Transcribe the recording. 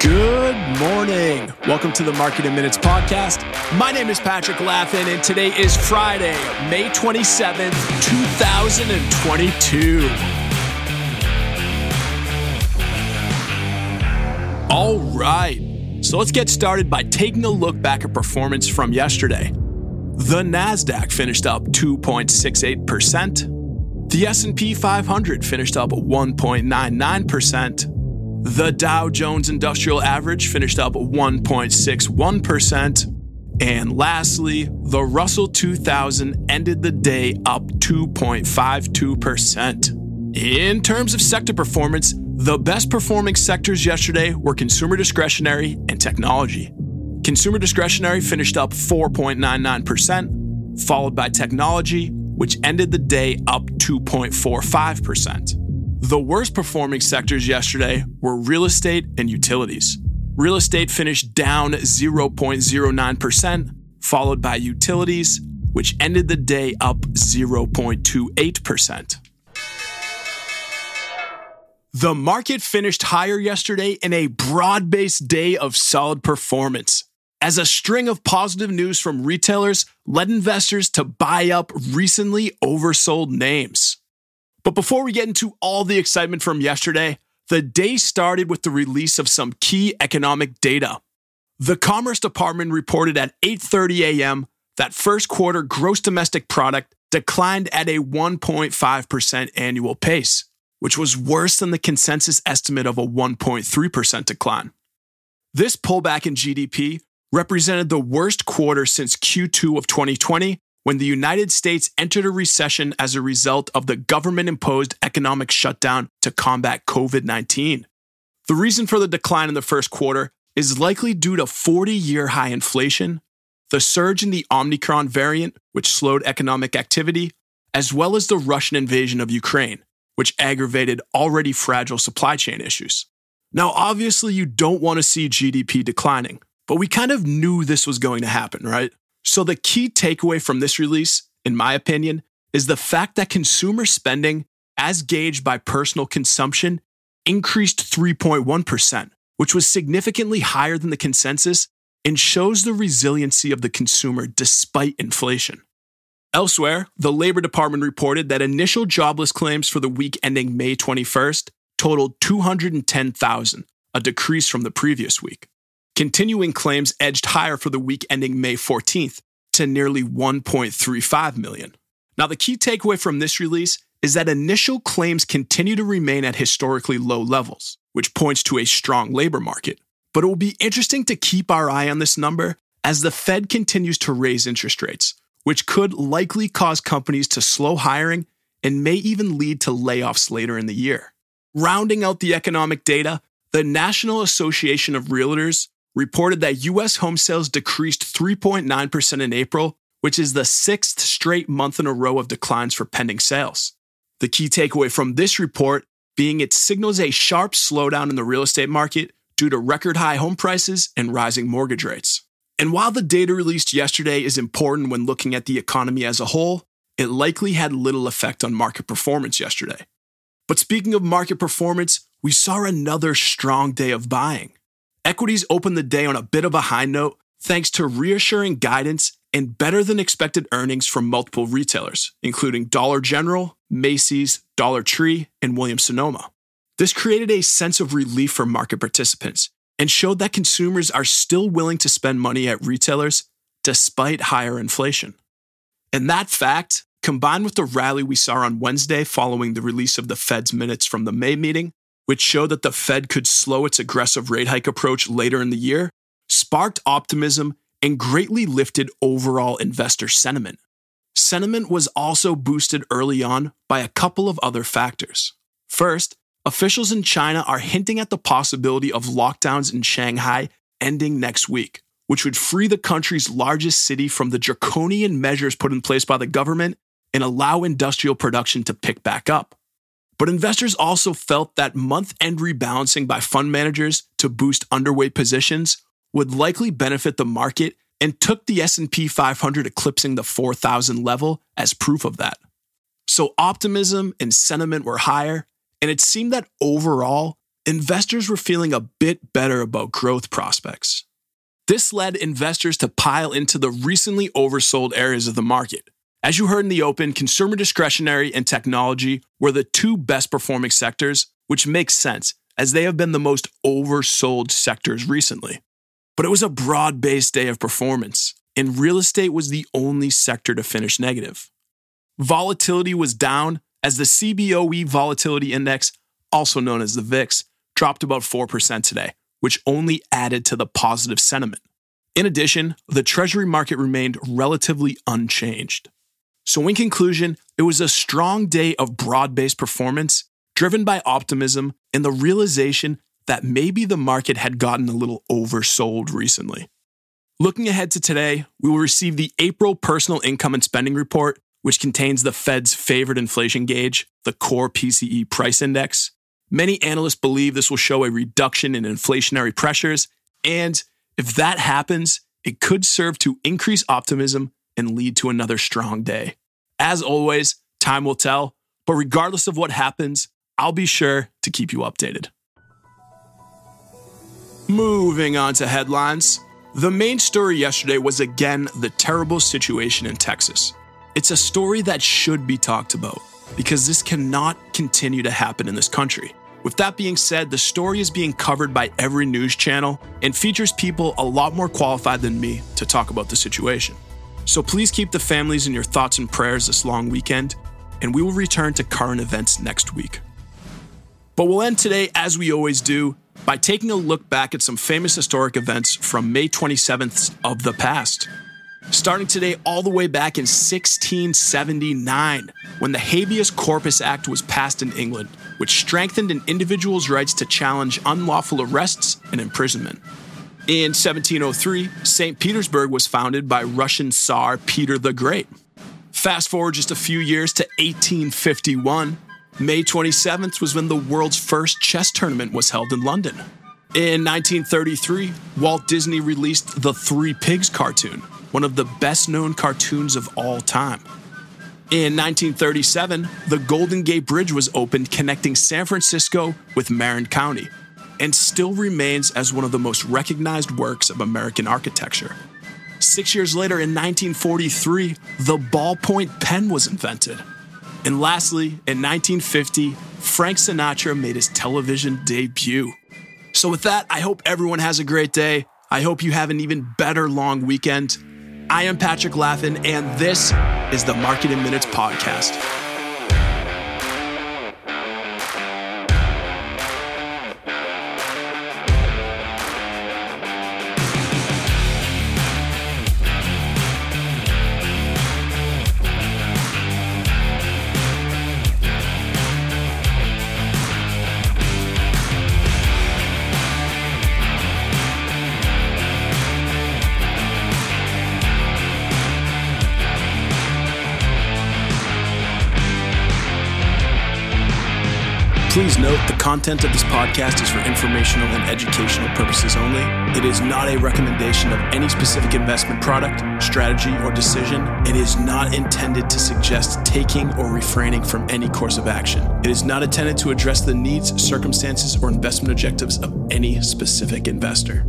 Good morning. Welcome to the Market in Minutes podcast. My name is Patrick Laffin, and today is Friday, May 27th, 2022. All right. So let's get started by taking a look back at performance from yesterday. The Nasdaq finished up 2.68%. The S&P 500 finished up 1.99%. The Dow Jones Industrial Average finished up 1.61%. And lastly, the Russell 2000 ended the day up 2.52%. In terms of sector performance, the best performing sectors yesterday were consumer discretionary and technology. Consumer discretionary finished up 4.99%, followed by technology, which ended the day up 2.45%. The worst performing sectors yesterday were real estate and utilities. Real estate finished down 0.09%, followed by utilities, which ended the day up 0.28%. The market finished higher yesterday in a broad based day of solid performance, as a string of positive news from retailers led investors to buy up recently oversold names. But before we get into all the excitement from yesterday, the day started with the release of some key economic data. The Commerce Department reported at 8:30 a.m. that first quarter gross domestic product declined at a 1.5% annual pace, which was worse than the consensus estimate of a 1.3% decline. This pullback in GDP represented the worst quarter since Q2 of 2020 when the United States entered a recession as a result of the government imposed economic shutdown to combat COVID 19. The reason for the decline in the first quarter is likely due to 40 year high inflation, the surge in the Omicron variant, which slowed economic activity, as well as the Russian invasion of Ukraine, which aggravated already fragile supply chain issues. Now, obviously, you don't want to see GDP declining, but we kind of knew this was going to happen, right? So, the key takeaway from this release, in my opinion, is the fact that consumer spending, as gauged by personal consumption, increased 3.1%, which was significantly higher than the consensus and shows the resiliency of the consumer despite inflation. Elsewhere, the Labor Department reported that initial jobless claims for the week ending May 21st totaled 210,000, a decrease from the previous week. Continuing claims edged higher for the week ending May 14th to nearly 1.35 million. Now, the key takeaway from this release is that initial claims continue to remain at historically low levels, which points to a strong labor market. But it will be interesting to keep our eye on this number as the Fed continues to raise interest rates, which could likely cause companies to slow hiring and may even lead to layoffs later in the year. Rounding out the economic data, the National Association of Realtors reported that U.S. home sales decreased 3.9% in April, which is the sixth straight month in a row of declines for pending sales. The key takeaway from this report being it signals a sharp slowdown in the real estate market due to record high home prices and rising mortgage rates. And while the data released yesterday is important when looking at the economy as a whole, it likely had little effect on market performance yesterday. But speaking of market performance, we saw another strong day of buying. Equities opened the day on a bit of a high note thanks to reassuring guidance and better than expected earnings from multiple retailers, including Dollar General, Macy's, Dollar Tree, and Williams Sonoma. This created a sense of relief for market participants and showed that consumers are still willing to spend money at retailers despite higher inflation. And that fact, combined with the rally we saw on Wednesday following the release of the Fed's minutes from the May meeting, which showed that the Fed could slow its aggressive rate hike approach later in the year, sparked optimism and greatly lifted overall investor sentiment. Sentiment was also boosted early on by a couple of other factors. First, officials in China are hinting at the possibility of lockdowns in Shanghai ending next week, which would free the country's largest city from the draconian measures put in place by the government and allow industrial production to pick back up. But investors also felt that month end rebalancing by fund managers to boost underweight positions would likely benefit the market and took the S&P 500 eclipsing the 4000 level as proof of that. So optimism and sentiment were higher and it seemed that overall investors were feeling a bit better about growth prospects. This led investors to pile into the recently oversold areas of the market. As you heard in the open, consumer discretionary and technology were the two best performing sectors, which makes sense as they have been the most oversold sectors recently. But it was a broad based day of performance, and real estate was the only sector to finish negative. Volatility was down as the CBOE Volatility Index, also known as the VIX, dropped about 4% today which only added to the positive sentiment. In addition, the Treasury market remained relatively unchanged. So, in conclusion, it was a strong day of broad based performance driven by optimism and the realization that maybe the market had gotten a little oversold recently. Looking ahead to today, we will receive the April Personal Income and Spending Report, which contains the Fed's favorite inflation gauge, the Core PCE Price Index, Many analysts believe this will show a reduction in inflationary pressures, and if that happens, it could serve to increase optimism and lead to another strong day. As always, time will tell, but regardless of what happens, I'll be sure to keep you updated. Moving on to headlines. The main story yesterday was again the terrible situation in Texas. It's a story that should be talked about because this cannot continue to happen in this country. With that being said, the story is being covered by every news channel and features people a lot more qualified than me to talk about the situation. So please keep the families in your thoughts and prayers this long weekend, and we will return to current events next week. But we'll end today, as we always do, by taking a look back at some famous historic events from May 27th of the past. Starting today, all the way back in 1679, when the Habeas Corpus Act was passed in England, which strengthened an individual's rights to challenge unlawful arrests and imprisonment. In 1703, St. Petersburg was founded by Russian Tsar Peter the Great. Fast forward just a few years to 1851, May 27th was when the world's first chess tournament was held in London. In 1933, Walt Disney released the Three Pigs cartoon, one of the best known cartoons of all time. In 1937, the Golden Gate Bridge was opened connecting San Francisco with Marin County and still remains as one of the most recognized works of American architecture. Six years later, in 1943, the ballpoint pen was invented. And lastly, in 1950, Frank Sinatra made his television debut. So, with that, I hope everyone has a great day. I hope you have an even better long weekend. I am Patrick Laffin, and this is the Market in Minutes podcast. Please note the content of this podcast is for informational and educational purposes only. It is not a recommendation of any specific investment product, strategy, or decision. It is not intended to suggest taking or refraining from any course of action. It is not intended to address the needs, circumstances, or investment objectives of any specific investor.